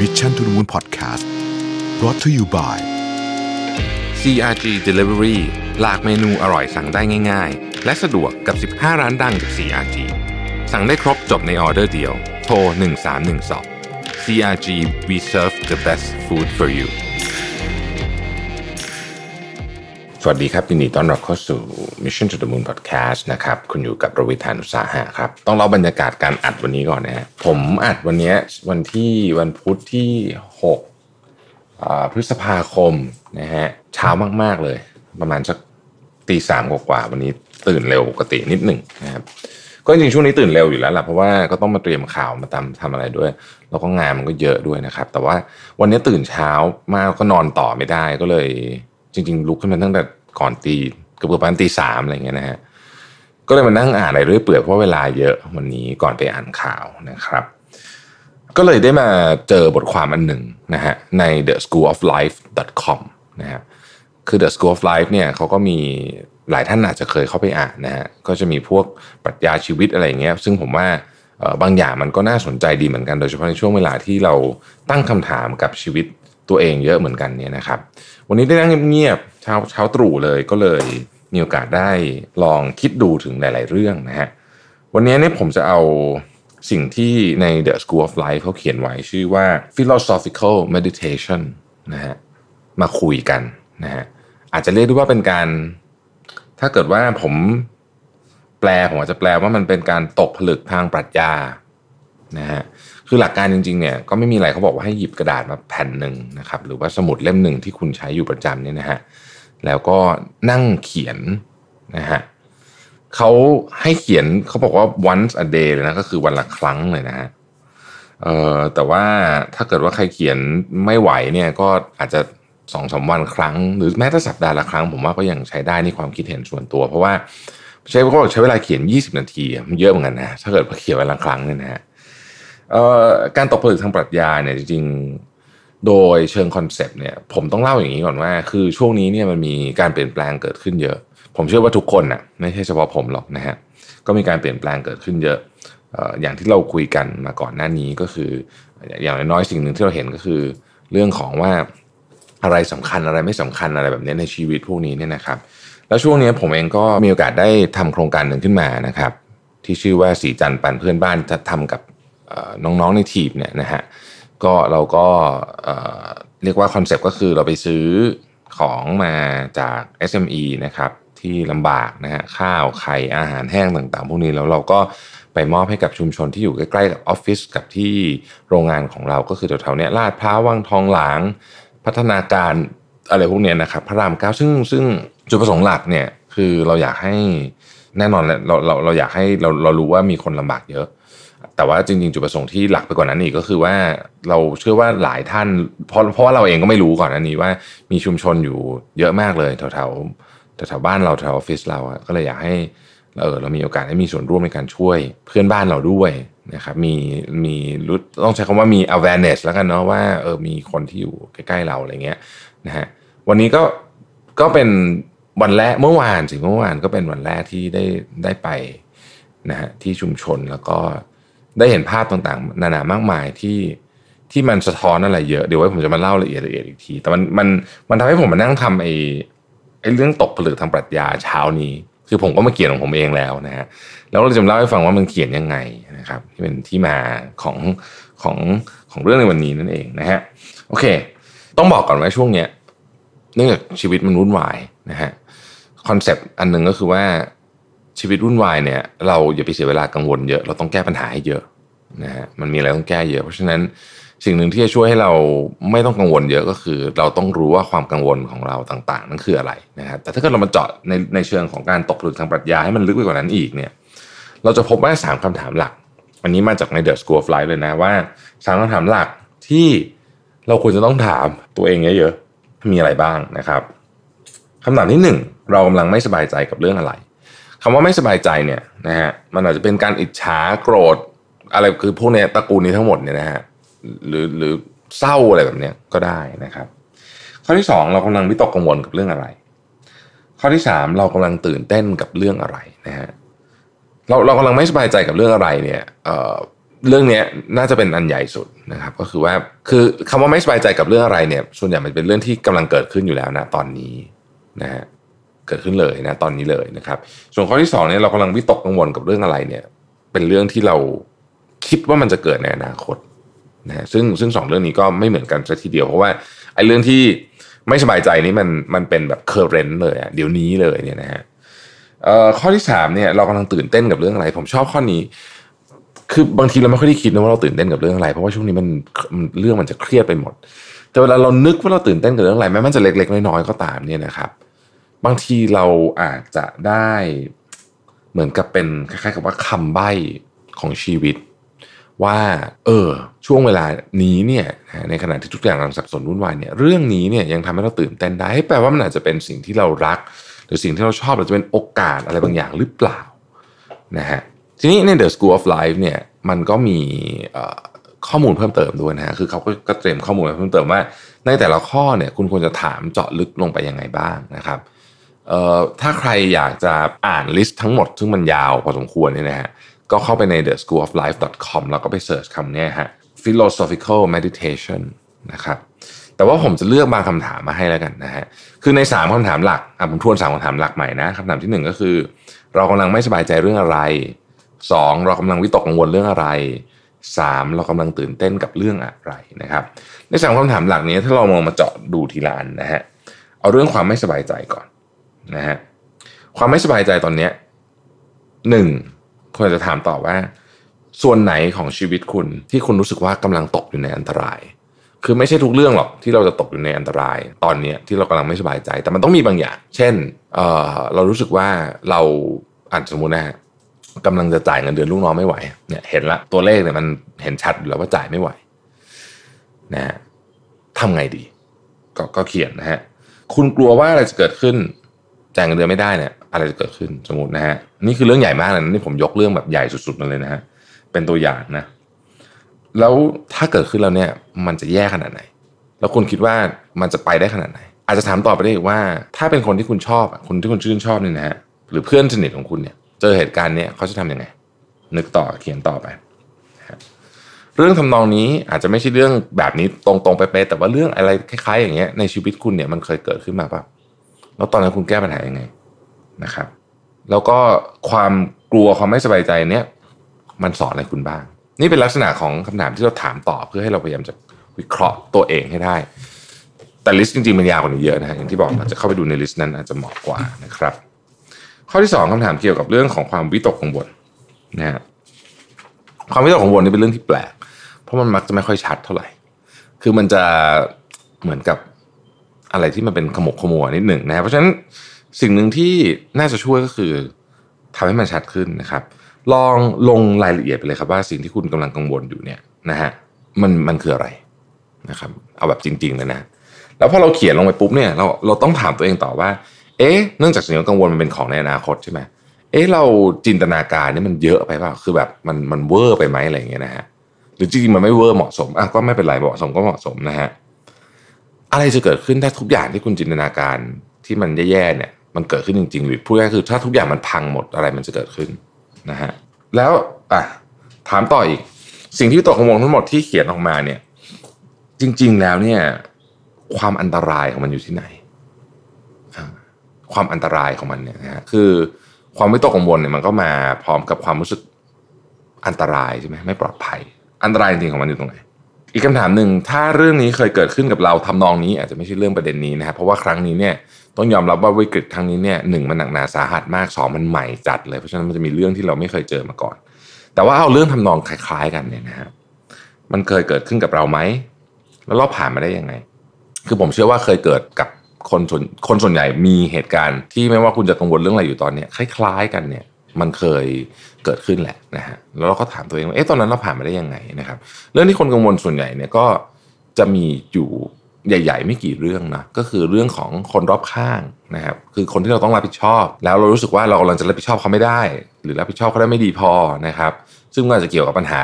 Mission to the Moon Podcast brought to you by CRG Delivery หลากเมนูอร่อยสั่งได้ง่าย ๆ และสะดวกกับ 15 ร้านดังจาก CRG สั่งได้ครบจบในออเดอร์เดียว โทร 1312 CRG we serve the best food for you สวัสดีครับยินดีต้อนรับเข้าสู่ Mission to the Moon Podcast นะครับ คุณอยู่กับผมรวิศ หาญอุตสาหะครับ ต้องเล่าบรรยากาศการอัดวันนี้ก่อนนะฮะผมอัดวันนี้วันที่วันพุธที่6พฤษภาคมนะฮะเช้ามากๆเลย ประมาณสักตีสามกว่าๆวันนี้ตื่นเร็วปกตินิดหนึ่งนะครับก็จริงช่วงนี้ตื่นเร็วอยู่แล้วล่ะเพราะว่าก็ต้องมาเตรียมข่าวมาทำทำอะไรด้วย แล้วก็งานมันก็เยอะด้วยนะครับ แต่ว่าวันนี้ตื่นเช้ามากก็นอนต่อไม่ได้ก็เลยจริงๆลุกขึ้นมาตั้งแต่ ก่อนตีเกือบประมาณตีสามอะไรเงี้ยนะฮะก็เลยมานั่งอ่านอะไรเรื่อยเปื่อยเพราะเวลาเยอะวันนี้ก่อนไปอ่านข่าวนะครับ ก็เลยได้มาเจอบทความอันหนึ่งนะฮะใน the school of life com นะฮะคือ the school of life เนี่ยเขาก็มีหลายท่านอาจจะเคยเข้าไปอ่านนะฮะก็จะมีพวกปรัชญาชีวิตอะไรเงี้ยซึ่งผมว่าบางอย่างมันก็น่าสนใจดีเหมือนกัน โดยเฉพาะในช่วงเวลาที่เราตั้งคำถามกับชีวิตตัวเองเยอะเหมือนกันเนี่ยนะครับ วันนี้ได้นั่งเงียบ เช้าเช้าตรู่เลยก็เลยมีโอกาสได้ลองคิดดูถึงหลาย ๆ เรื่องนะฮะวันนี้เนี่ยผมจะเอาสิ่งที่ใน The School of Life เขาเขียนไว้ชื่อว่า philosophical meditation นะฮะมาคุยกันนะฮะอาจจะเรียกได้ว่าเป็นการ ถ้าเกิดว่าผมแปลผมอาจจะแปลว่ามันเป็นการตกผลึกทางปรัชญานะฮะคือหลักการจริงๆเนี่ยก็ไม่มีอะไรเขาบอกว่าให้หยิบกระดาษมาแผ่นหนึ่งนะครับหรือว่าสมุดเล่มหนึ่งที่คุณใช้อยู่ประจำเนี่ยนะฮะ แล้วก็นั่งเขียนนะฮะเขาให้เขียนเขาบอกว่า once a day เลยนะก็คือวันละครั้งเลยนะฮะเอ่อแต่ว่าถ้าเกิดว่าใครเขียนไม่ไหวเนี่ยก็อาจจะสองสาวันครั้ง หรือแม้แต่สัปดาห์ละครั้ง ผมว่าก็ยังใช้ได้ในความคิดเห็นส่วนตัว เพราะว่าใช้เขาบอกใช้เวลาเขียน 20 นาทีมันเยอะเหมือนกันนะถ้าเกิดว่าเขียนวันละครั้งเนี่ยนะฮะการตกผลึกทางปรัชญาเนี่ยจริง โดยเชิงคอนเซปต์เนี่ยผมต้องเล่าอย่างนี้ก่อนว่า คือช่วงนี้เนี่ยมันมีการเปลี่ยนแปลงเกิดขึ้นเยอะ ผมเชื่อว่าทุกคนน่ะไม่ใช่เฉพาะผมหรอกนะฮะก็มีการเปลี่ยนแปลงเกิดขึ้นเยอะอย่างที่เราคุยกันมาก่อนหน้านี้ก็คือ อย่างน้อยๆสิ่งหนึ่งที่เราเห็นก็คือ เรื่องของว่าอะไรสำคัญอะไรไม่สำคัญอะไรแบบนี้ในชีวิตพวกนี้เนี่ยนะครับ แล้วช่วงนี้ผมเองก็มีโอกาสได้ทำโครงการหนึ่งขึ้นมานะครับ ที่ชื่อว่าสีจันทร์ปันเพื่อนบ้านจะทำกับน้องๆในทีมเนี่ยนะฮะ ก็เราก็เรียกว่าคอนเซปต์ก็คือเราไปซื้อของมาจาก SME นะครับที่ลำบากนะฮะข้าวไข่อาหารแห้งต่างๆ พวกนี้แล้วเราก็ไปมอบให้กับชุมชนที่อยู่ใกล้ๆกับออฟฟิศกับที่โรงงานของเราก็คือแถวๆนี้ลาดพร้าววังทองหลาง พัฒนาการอะไรพวกนี้นะครับพระรามเก้าซึ่งซึ่งจุดประสงค์หลักเนี่ยคือเราอยากให้แน่นอนเราเราเราอยากให้เราเรารู้ว่ามีคนลำบากเยอะ แต่ว่าจริงๆ จุดประสงค์ที่หลักไปกว่านั้นอีกก็คือว่าเราเชื่อว่าหลายท่าน เพราะเพราะว่าเราเองก็ไม่รู้ก่อนอันนี้ว่ามีชุมชนอยู่เยอะมากเลยแถวแถวแถวๆบ้านเราแถวออฟฟิศเราก็เลยอยากให้เออเรามีโอกาสได้มีส่วนร่วมในการช่วยเพื่อนบ้านเราด้วยนะครับมีมีรู้ต้องใช้คำว่ามี awareness แล้วกันเนาะว่าเออมีคนที่อยู่ใกล้ๆเราอะไรเงี้ยนะฮะวันนี้ก็ก็เป็นวันแรกเมื่อวานสิเมื่อวานก็เป็นวันแรกที่ได้ได้ไปนะฮะที่ชุมชนแล้วก็ ได้เห็นภาพต่างๆนานามากมายที่ที่มันสะท้อนอะไรเยอะเดี๋ยวไว้ผมจะมาเล่าละเอียดละเอียดอีกที แต่มันมันมันทำให้ผมมานั่งทำไอ้ไอ้เรื่องตกผลึกทางปรัชญาเช้านี้ คือผมก็มาเขียนของผมเองแล้วนะฮะแล้วเราจะมาเล่าให้ฟังว่ามันเขียนยังไงนะครับ ที่เป็นที่มาของของของเรื่องในวันนี้นั่นเองนะฮะโอเค ต้องบอกก่อนว่าช่วงเนี้ยเนื่องจากชีวิตมันวุ่นวายนะฮะคอนเซปต์อันหนึ่งก็คือว่า ชีวิตวุ่นวายเนี่ยเราอย่าไปเสียเวลากังวลเยอะ เราต้องแก้ปัญหาให้เยอะนะฮะมันมีอะไรต้องแก้เยอะ เพราะฉะนั้นสิ่งหนึ่งที่จะช่วยให้เราไม่ต้องกังวลเยอะก็คือ เราต้องรู้ว่าความกังวลของเราต่างๆ นั่นคืออะไรนะฮะแต่ถ้าเกิดเรามาเจาะในในเชิงของการตกผลึกทางปรัชญาให้มันลึกไปกว่านั้นอีกเนี่ยเราจะพบว่าสามคำถามหลัก อันนี้มาจากใน The School of Life เลยนะว่าสามคำถามหลักที่เราควรจะต้องถามตัวเองเยอะๆมีอะไรบ้างนะครับคำถามที่หนึ่งเรากำลังไม่สบายใจกับเรื่องอะไร คำว่าไม่สบายใจเนี่ยนะฮะมันอาจจะเป็นการอิจฉาโกรธ อะไรคือพวกเนี้ยตระกูลนี้ทั้งหมดเนี่ยนะฮะหรือหรือเศร้าอะไรแบบเนี้ยก็ได้นะครับ ข้อที่สองเรากำลังวิตกกังวลกับเรื่องอะไร ข้อที่สามเรากำลังตื่นเต้นกับเรื่องอะไรนะฮะเราเรากำลังไม่สบายใจกับเรื่องอะไรเนี่ยเอ่อเรื่องนี้น่าจะเป็นอันใหญ่สุดนะครับ ก็คือว่าคือคำว่าไม่สบายใจกับเรื่องอะไรเนี่ย ส่วนใหญ่มันเป็นเรื่องที่กำลังเกิดขึ้นอยู่แล้วนะตอนนี้นะฮะ เกิดขึ้นเลยนะตอนนี้เลยนะครับ ส่วนข้อที่สองเนี่ยเรากำลังวิตกกังวลกับเรื่องอะไรเนี่ยเป็นเรื่องที่เราคิดว่ามันจะเกิดในอนาคตนะซึ่งซึ่งสองเรื่องนี้ก็ไม่เหมือนกันซะทีเดียว เพราะว่าไอ้เรื่องที่ไม่สบายใจนี้มันมันเป็นแบบเคอร์เรนต์เลยอะเดี๋ยวนี้เลยเนี่ยนะฮะข้อที่สามเนี่ยเรากำลังตื่นเต้นกับเรื่องอะไร ผมชอบข้อนี้ คือบางทีเราไม่ค่อยได้คิดนะว่าเราตื่นเต้นกับเรื่องอะไร เพราะว่าช่วงนี้มันเรื่องมันจะเครียดไปหมด แต่เวลาเรานึกว่าเราตื่นเต้นกับเรื่องอะไรแม้มันจะเล็กๆน้อยๆก็ตามเนี่ยนะครับ บางทีเราอาจจะได้เหมือนกับเป็นคล้ายๆ กับว่าคำใบ้ของชีวิต ว่า เออ ช่วงเวลานี้เนี่ยในขณะที่ทุกอย่างกำลังสับสนวุ่นวายเนี่ยเรื่องนี้เนี่ยยังทำให้เราตื่นเต้นได้แปลว่ามันอาจจะเป็นสิ่งที่เรารัก หรือสิ่งที่เราชอบหรือจะเป็นโอกาสอะไรบางอย่างหรือเปล่านะฮะทีนี้ใน The School of Life เนี่ยมันก็มีข้อมูลเพิ่มเติมด้วยนะฮะคือเขาก็เตรียมข้อมูลเพิ่มเติมว่า ในแต่ละข้อเนี่ยคุณควรจะถามเจาะลึกลงไปยังไงบ้างนะครับ เอ่อถ้าใครอยากจะอ่านลิสต์ทั้งหมด ซึ่งมันยาวพอสมควรเนี่ยนะฮะก็เข้าไปใน the school of life com แล้วก็ไปเสิร์ชคำนี้ฮะ philosophical meditation นะครับแต่ว่าผมจะเลือกบางคำถามมาให้แล้วกันนะฮะคือใน 3คำถามหลักอะผมทวน 3คำถามหลักใหม่นะคำถามที่ 1 ก็คือ เรากำลังไม่สบายใจเรื่องอะไร 2. เรากำลังวิตกกังวลเรื่องอะไร 3. เรากำลังตื่นเต้นกับเรื่องอะไรนะครับในสามคำถามหลักนี้ถ้าเรามองมาเจาะดูทีละอันนะฮะเอาเรื่องความไม่สบายใจก่อน นะฮะความไม่สบายใจตอนเนี้ยหนึ่งควรจะถามต่อว่า ส่วนไหนของชีวิตคุณที่คุณรู้สึกว่ากำลังตกอยู่ในอันตราย คือไม่ใช่ทุกเรื่องหรอกที่เราจะตกอยู่ในอันตราย ตอนนี้ที่เรากำลังไม่สบายใจ แต่มันต้องมีบางอย่าง เช่นเเรารู้สึกว่าเราอานสมมุตินะฮะกำลังจะจ่ายเงินเดือนลูกน้องไม่ไหวเนี่ยเห็นละตัวเลขเนี่ยมันเห็นชัดแล้วว่าจ่ายไม่ไหวนะฮะทำไงดี ก็ก็เขียนนะฮะคุณกลัวว่าอะไรจะเกิดขึ้น จ่ายเงินเดือนไม่ได้เนี่ยอะไรจะเกิดขึ้นสมมตินะฮะนี่คือเรื่องใหญ่มากเลยนี่ผมยกเรื่องแบบใหญ่สุดๆมาเลยนะฮะเป็นตัวอย่างนะแล้วถ้าเกิดขึ้นแล้วเนี่ย มันจะแย่ขนาดไหน แล้วคุณคิดว่ามันจะไปได้ขนาดไหน อาจจะถามต่อไปได้อีกว่า ถ้าเป็นคนที่คุณชอบคนที่คุณชื่นชอบเนี่ยนะฮะหรือเพื่อนสนิทของคุณเนี่ย เจอเหตุการณ์เนี้ยเขาจะทํำยังไง นึกต่อเขียนต่อไปเรื่องทำนองนี้อาจจะไม่ใช่เรื่องแบบนี้ตรงๆไปๆแต่ว่าเรื่องอะไรคล้ายๆอย่างเงี้ยในชีวิตคุณเนี่ยมันเคยเกิดขึ้นมาป่ะ แล้วตอนนั้นคุณแก้ปัญหายังไงนะครับ แล้วก็ความกลัวความไม่สบายใจเนี้ยมันสอนอะไรคุณบ้าง นี่เป็นลักษณะของคำถามที่เราถามตอบเพื่อให้เราพยายามจะวิเคราะห์ตัวเองให้ได้ แต่ list จริงๆมันยาวกว่านี้เยอะนะฮะอย่างที่บอกอาจจะเข้าไปดูใน list นั้นอาจจะเหมาะกว่านะครับ ข้อที่สองคำถามเกี่ยวกับเรื่องของความวิตกกังวลนะฮะความวิตกกังวลนี่เป็นเรื่องที่แปลก เพราะมันมักจะไม่ค่อยชัดเท่าไหร่ คือมันจะเหมือนกับ อะไรที่มันเป็นขมกขมัวนิดหนึ่งนะเพราะฉะนั้นสิ่งหนึ่งที่น่าจะช่วยก็คือทำให้มันชัดขึ้นนะครับ ลองลงรายละเอียดไปเลยครับว่าสิ่งที่คุณกำลังกังวลอยู่เนี่ยนะฮะมันมันคืออะไรนะครับ เอาแบบจริงๆเลยนะ แล้วพอเราเขียนลงไปปุ๊บเนี่ยเราเราต้องถามตัวเองต่อว่า เอ๊ะเนื่องจากสิ่งที่กังวลมันเป็นของในอนาคตใช่ไหมเอ๊ะเราจินตนาการนี่มันเยอะไปเปล่าคือแบบมันมันเวอร์ไปไหมอะไรอย่างเงี้ยนะฮะหรือจริงๆมันไม่เวอร์เหมาะสมอะก็ไม่เป็นไรเหมาะสมก็เหมาะสมนะฮะ อะไรจะเกิดขึ้นถ้าทุกอย่างที่คุณจินตนาการที่มันแย่ๆเนี่ย มันเกิดขึ้นจริงๆหรือพูดง่ายคือถ้าทุกอย่างมันพังหมดอะไรมันจะเกิดขึ้นนะฮะแล้วอะถามต่ออีก สิ่งที่ตกกังวลทั้งหมดที่เขียนออกมาเนี่ย จริง ๆ แล้วเนี่ย ความอันตรายของมันอยู่ที่ไหน ความอันตรายของมันเนี่ยนะฮะคือความไม่ตกกังวลเนี่ยมันก็มาพร้อมกับความรู้สึกอันตรายใช่ไหมไม่ปลอดภัย อันตรายจริงของมันอยู่ตรงไหน อีกคำถามหนึ่งถ้าเรื่องนี้เคยเกิดขึ้นกับเราทำนองนี้ อาจจะไม่ใช่เรื่องประเด็นนี้นะครับเพราะว่าครั้งนี้เนี่ยต้องยอมรับว่าวิกฤตครั้งนี้เนี่ยหนึ่งมันหนักหนาสาหัสมากสองมันใหม่จัดเลย เพราะฉะนั้นมันจะมีเรื่องที่เราไม่เคยเจอมาก่อน แต่ว่าเอาเรื่องทำนองคล้ายๆ กันเนี่ยนะครับมันเคยเกิดขึ้นกับเราไหมแล้วเราผ่านมาได้ยังไง คือผมเชื่อว่าเคยเกิดกับคนส่วนคนส่วนใหญ่มีเหตุการณ์ที่ไม่ว่าคุณจะกังวลเรื่องอะไรอยู่ตอนนี้คล้าย ๆ กันเนี่ย มันเคยเกิดขึ้นแหละนะฮะแล้วเราก็ถามตัวเองว่าเอ๊ะตอนนั้นเราผ่านมาได้ยังไงนะครับ เรื่องที่คนกังวลส่วนใหญ่เนี่ยก็จะมีอยู่ใหญ่ ๆ ไม่กี่เรื่องนะก็คือเรื่องของคนรอบข้างนะครับคือคนที่เราต้องรับผิดชอบ แล้วเรารู้สึกว่าเรากำลังจะรับผิดชอบเขาไม่ได้ หรือรับผิดชอบเขาได้ไม่ดีพอนะครับ ซึ่งมันอาจจะเกี่ยวกับปัญหา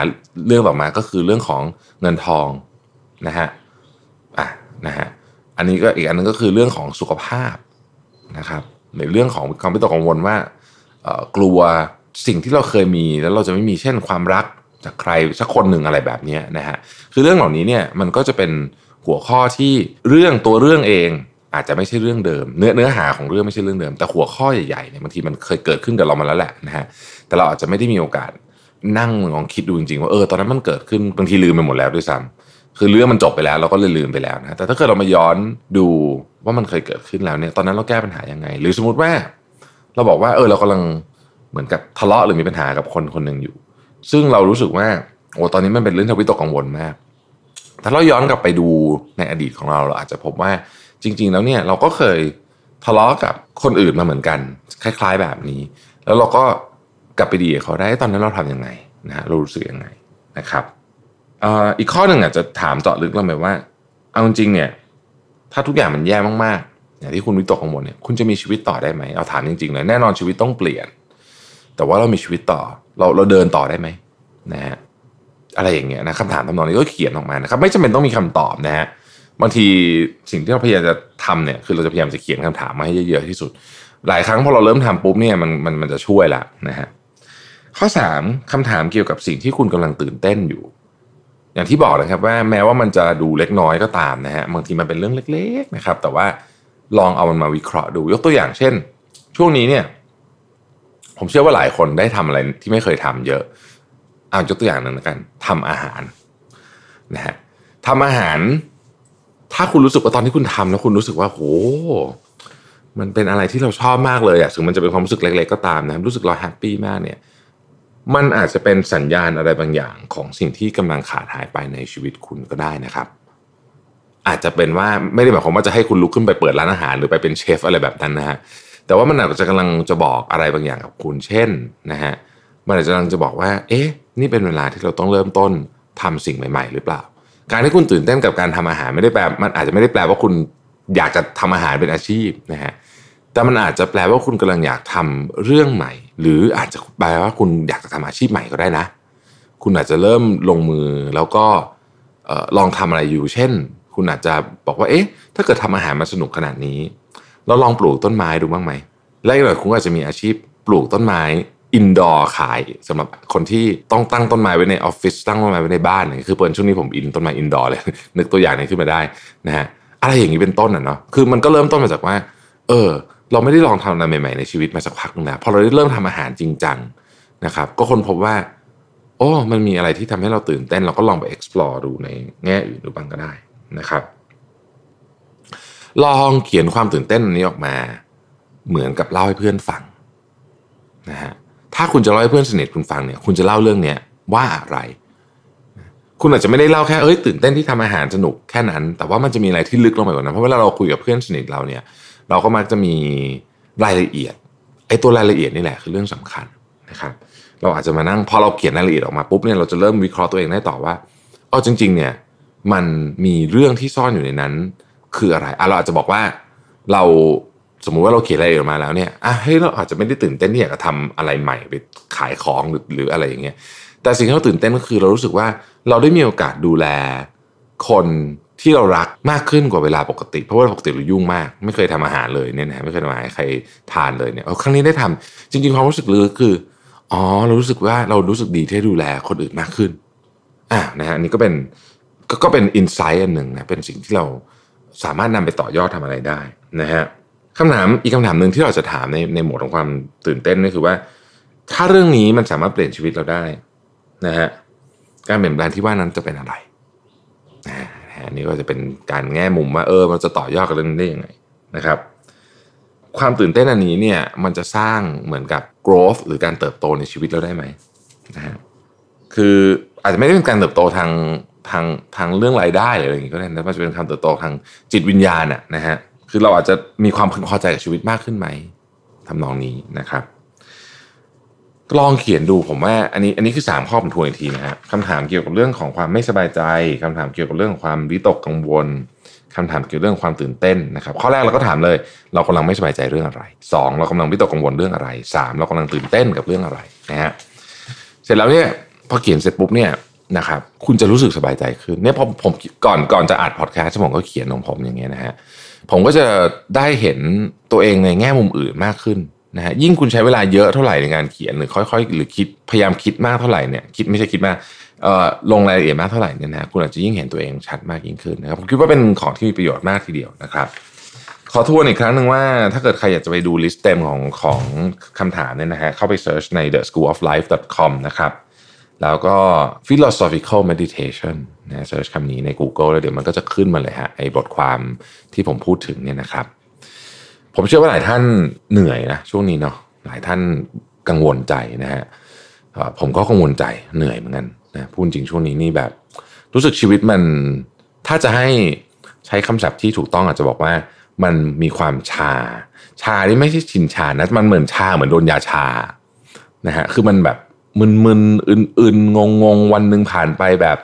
เรื่องต่อมาก็คือเรื่องของเงินทองนะฮะอะนะฮะอันนี้ก็อีกอันนึงก็คือเรื่องของสุขภาพนะครับในเรื่องของความไม่ตกกังวลว่า กลัวสิ่งที่เราเคยมีแล้วเราจะไม่มีเช่นความรักจากใครสักคนหนึ่งอะไรแบบนี้นะฮะคือเรื่องเหล่านี้เนี่ยมันก็จะเป็นหัวข้อที่เรื่องตัวเรื่องเองอาจจะไม่ใช่เรื่องเดิม เนื้อเนื้อหาของเรื่องไม่ใช่เรื่องเดิม แต่หัวข้อใหญ่ๆเนี่ยบางทีมันเคยเกิดขึ้นกับเรามาแล้วแหละนะฮะแต่เราอาจจะไม่ได้มีโอกาสนั่งลองคิดดูจริงๆว่าเออตอนนั้นมันเกิดขึ้นบางทีลืมไปหมดแล้วด้วยซ้ำคือเรื่องมันจบไปแล้วเราก็เลยลืมไปแล้วนะแต่ถ้าเกิดเรามาย้อนดูว่ามันเคยเกิดขึ้นแล้วเนี่ยตอนนั้นเราแก้ปัญหายังไง หรือสมมติว่า เราบอกว่าเออเรากำลังเหมือนกับทะเลาะหรือมีปัญหากับคนคนหนึ่งอยู่ ซึ่งเรารู้สึกว่าโอ้ตอนนี้มันเป็นเรื่องทวิตกกังวลมาก ถ้าเราย้อนกลับไปดูในอดีตของเราเราอาจจะพบว่าจริง ๆ แล้วเนี่ยเราก็เคยทะเลาะกับคนอื่นมาเหมือนกัน คล้าย ๆ แบบนี้ แล้วเราก็กลับไปดีกับเขาได้ตอนนั้นเราทํำยังไงนะฮะเรารู้สึกยังไงนะครับอีกข้อหนึ่งอาจจะถามเจาะลึกลงไปว่า เอาจริงเนี่ย ถ้าทุกอย่างมันแย่มาก อย่างที่คุณวิตกกังวลเนี่ยคุณจะมีชีวิตต่อได้ไหมเอาถามจริงๆเลยแน่นอนชีวิตต้องเปลี่ยน แต่ว่าเรามีชีวิตต่อเราเราเดินต่อได้ไหมนะฮะอะไรอย่างเงี้ยนะคำถามทำนองนี้ก็เขียนออกมานะครับ ไม่จำเป็นต้องมีคำตอบนะฮะบางทีสิ่งที่เราพยายามจะทำเนี่ยคือเราจะพยายามจะเขียนคำถามมาให้เยอะๆที่สุด หลายครั้งพอเราเริ่มทำปุ๊บเนี่ยมันมันมันจะช่วยละนะฮะข้อสามคำถามเกี่ยวกับสิ่งที่คุณกำลังตื่นเต้นอยู่ อย่างที่บอกนะครับว่าแม้ว่ามันจะดูเล็กน้อยก็ตามนะฮะบางทีมันเป็นเรื่องเล็ก ๆนะครับ แต่ว่า ลองเอามันมาวิเคราะห์ดู ยกตัวอย่างเช่น ช่วงนี้เนี่ย ผมเชื่อว่าหลายคนได้ทำอะไรที่ไม่เคยทำเยอะเอายกตัวอย่างหนึ่งแล้วกันทำอาหารนะฮะทำอาหาร ถ้าคุณรู้สึกว่าตอนที่คุณทำแล้วคุณรู้สึกว่าโหมันเป็นอะไรที่เราชอบมากเลยอะถึงมันจะเป็นความรู้สึกเล็กๆก็ตามนะรู้สึกเราแฮปปี้มากเนี่ย มันอาจจะเป็นสัญญาณอะไรบางอย่างของสิ่งที่กำลังขาดหายไปในชีวิตคุณก็ได้นะครับ อาจจะเป็นว่าไม่ได้หมายความว่าจะให้คุณลุกขึ้นไปเปิดร้านอาหารหรือไปเป็นเชฟอะไรแบบนั้นนะฮะแต่ว่ามันอาจจะกำลังจะบอกอะไรบางอย่างกับคุณ เช่นนะฮะมันอาจจะกำลังจะบอกว่า เอ๊ะ นี่เป็นเวลาที่เราต้องเริ่มต้นทำสิ่งใหม่ ๆ หรือเปล่า การที่คุณตื่นเต้นกับการทำอาหารไม่ได้แปลมันอาจจะไม่ได้แปลว่าคุณอยากจะทำอาหารเป็นอาชีพนะฮะแต่มันอาจจะแปลว่าคุณกำลังอยากทำเรื่องใหม่ หรืออาจจะแปลว่าคุณอยากจะทำอาชีพใหม่ก็ได้นะ คุณอาจจะเริ่มลงมือแล้วก็ลองทำอะไรอยู่ เช่น คุณอาจจะบอกว่าเอ๊ะ ถ้าเกิดทำอาหารมาสนุกขนาดนี้ เราลองปลูกต้นไม้ดูบ้างไหมและอีกหน่อยคุณอาจจะมีอาชีพปลูกต้นไม้ indoor ขายสำหรับคนที่ต้องตั้งต้นไม้ไว้ในออฟฟิศตั้งต้นไม้ไว้ในบ้านเนี่ยคือเปิดช่วงนี้ผมอินต้นไม้ indoor เลย นึกตัวอย่างนี้ขึ้นมาได้นะฮะอะไรอย่างนี้เป็นต้นอะเนาะคือมันก็เริ่มต้นมาจากว่า เออ เราไม่ได้ลองทำอะไรใหม่ๆในชีวิตมาสักพักนึงแล้วพอเราได้เริ่มทำอาหารจริงจังนะครับ ก็ค้นพบว่า โอ้มันมีอะไรที่ทำให้เราตื่นเต้นเราก็ลองไป explore ดูในแง่อื่นดูบ้างก็ได้ นะครับ ลองเขียนความตื่นเต้นนี้ออกมา เหมือนกับเล่าให้เพื่อนฟังนะฮะถ้าคุณจะเล่าให้เพื่อนสนิทคุณฟังเนี่ยคุณจะเล่าเรื่องเนี้ยว่าอะไร คุณอาจจะไม่ได้เล่าแค่เอ้ยตื่นเต้นที่ทำอาหารสนุกแค่นั้น แต่ว่ามันจะมีอะไรที่ลึกลงไปกว่านั้นเพราะเวลาเราคุยกับเพื่อนสนิทเราเนี่ยเราก็มักจะมีรายละเอียดไอ้ตัวรายละเอียดนี่แหละคือเรื่องสำคัญนะครับ เราอาจจะมานั่งพอเราเขียนรายละเอียดออกมาปุ๊บเนี่ยเราจะเริ่มวิเคราะห์ตัวเองได้ต่อว่าอ๋อจริง ๆ เนี่ย มันมีเรื่องที่ซ่อนอยู่ในนั้น คืออะไรอะเราอาจจะบอกว่าเราสมมุติว่าเราเขียนอะไรออกมาแล้วเนี่ยอะให้ยเราอาจจะไม่ได้ตื่นเต้นที่อยากจะทำอะไรใหม่ไปขายของหรือหรืออะไรอย่างเงี้ยแต่สิ่งที่เราตื่นเต้นก็คือเรารู้สึกว่าเราได้มีโอกาสดูแลคนที่เรารักมากขึ้นกว่าเวลาปกติ เพราะว่าปกติเรายุ่งมาก ไม่เคยทำอาหารเลยเนี่ยนะไม่เคยทำอาหารให้ใครทานเลยเนี่ยครั้งนี้ได้ทำจริง ๆ ความรู้สึกลึกคืออ๋อเรารู้สึกว่าเรารู้สึกดีที่ดูแลคนอื่นมากขึ้นอ่านะฮะอันนี้ก็เป็น ก็ก็เป็นอินไซต์อันหนึ่งนะเป็นสิ่งที่เราสามารถนำไปต่อยอดทำอะไรได้นะฮะคำถามอีกคำถามหนึ่งที่เราจะถามในในโหมดของความตื่นเต้นก็คือว่า ถ้าเรื่องนี้มันสามารถเปลี่ยนชีวิตเราได้นะฮะการเปลี่ยนแปลงที่ว่านั้นจะเป็นอะไรอันนี้ก็จะเป็นการแง่มุมว่าเออมันจะต่อยอดกันเรื่องนี้ได้ยังไงนะครับ ความตื่นเต้นอันนี้เนี่ยมันจะสร้างเหมือนกับ growth หรือการเติบโตในชีวิตเราได้ไหมนะฮะคืออาจจะไม่ได้เป็นการเติบโตทาง ทางทางเรื่องรายได้อะไรอย่างงี้ก็ได้แต่มันจะเป็นการเติบโตทางจิตวิญญาณอะนะฮะคือเราอาจจะมีความพึงพอใจกับชีวิตมากขึ้นไหมทำนองนี้นะครับ ลองเขียนดูผมว่า อันนี้อันนี้คือ 3 ข้อผมทวนอีกทีนะฮะคำถามเกี่ยวกับเรื่องของความไม่สบายใจคำถามเกี่ยวกับเรื่องความวิตกกังวลคำถามเกี่ยวกับเรื่องความตื่นเต้นนะครับ ข้อแรกเราก็ถามเลย เรากำลังไม่สบายใจเรื่องอะไร 2 เรากำลังวิตกกังวลเรื่องอะไร 3 เรากำลังตื่นเต้นกับเรื่องอะไรนะฮะเสร็จแล้วเนี่ยพอเขียนเสร็จปุ๊บเนี่ย นะครับคุณจะรู้สึกสบายใจขึ้นเนี่ยพอผมก่อนก่อนจะอัดพอดแคสต์ผมก็เขียนของผมอย่างเงี้ยนะฮะผมก็จะได้เห็นตัวเองในแง่มุมอื่นมากขึ้นนะฮะยิ่งคุณใช้เวลาเยอะเท่าไหร่ในการเขียนหรือค่อยๆ หรือคิดพยายามคิดมากเท่าไหร่เนี่ยคิดไม่ใช่คิดมากเอ่อลงรายละเอียดมากเท่าไหร่เนี่ยนะคุณอาจจะยิ่งเห็นตัวเองชัดมากยิ่งขึ้นนะครับผมคิดว่าเป็นของที่มีประโยชน์มากทีเดียวนะครับ ขอทวนอีกครั้งหนึ่งว่า ถ้าเกิดใครอยากจะไปดู list เต็มของของคำถามเนี่ยนะฮะเข้าไป search ใน the school of life com นะครับ แล้วก็ philosophical meditation นะ search คำนี้ใน Google แล้วเดี๋ยวมันก็จะขึ้นมาเลยฮะไอ้บทความที่ผมพูดถึงเนี่ยนะครับ ผมเชื่อว่าหลายท่านเหนื่อยนะช่วงนี้เนาะหลายท่านกังวลใจนะฮะผมก็กังวลใจเหนื่อยเหมือนกันนะพูดจริงช่วงนี้นี่แบบ รู้สึกชีวิตมันถ้าจะให้ใช้คำศัพท์ที่ถูกต้องอาจจะบอกว่ามันมีความชา ชาที่ไม่ใช่ชินชานะมันเหมือนชาเหมือนโดนยาชานะฮะคือมันแบบ มึนๆอื่นๆงงๆวันหนึ่งผ่านไปแบบ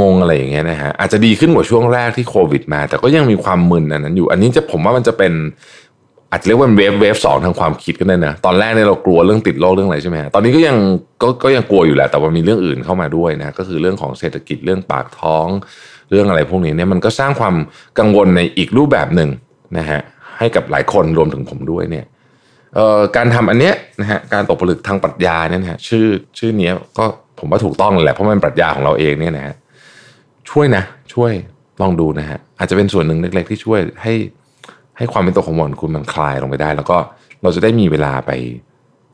งงๆอะไรอย่างเงี้ยนะฮะอาจจะดีขึ้นกว่าช่วงแรกที่โควิดมา แต่ก็ยังมีความมึนอันนั้นอยู่ อันนี้จะผมว่ามันจะเป็นอาจจะเรียกว่าเวฟเวฟสองทางความคิดก็ได้นะตอนแรกเนี่ยเรากลัวเรื่องติดโรคเรื่องอะไรใช่ไหมตอนนี้ก็ยังก็ก็ยังกลัวอยู่แหละแต่ว่ามีเรื่องอื่นเข้ามาด้วยนะก็คือเรื่องของเศรษฐกิจเรื่องปากท้องเรื่องอะไรพวกนี้เนี่ยมันก็สร้างความกังวลในอีกรูปแบบหนึ่งนะฮะให้กับหลายคนรวมถึงผมด้วยเนี่ย การทำอันเนี้ยนะฮะการตกผลึกทางปรัชญาเนี่ยนะฮะชื่อชื่อเนี้ยก็ผมว่าถูกต้องแหละเพราะมันปรัชญาของเราเองเนี่ยนะฮะช่วยนะ ช่วยลองดูนะฮะอาจจะเป็นส่วนหนึ่งเล็ก ๆ ที่ช่วยให้ให้ความเป็นตัวของมนคุณมันคลายลงไปได้ แล้วก็เราจะได้มีเวลาไป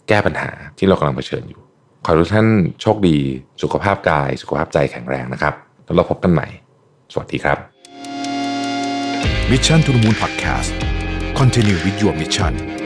แก้ปัญหาที่เรากำลังเผชิญอยู่ ขอทุกท่านโชคดี สุขภาพกาย สุขภาพใจแข็งแรงนะครับ แล้วเราพบกันใหม่ สวัสดีครับ Mission to the Moon Podcast Continue with your mission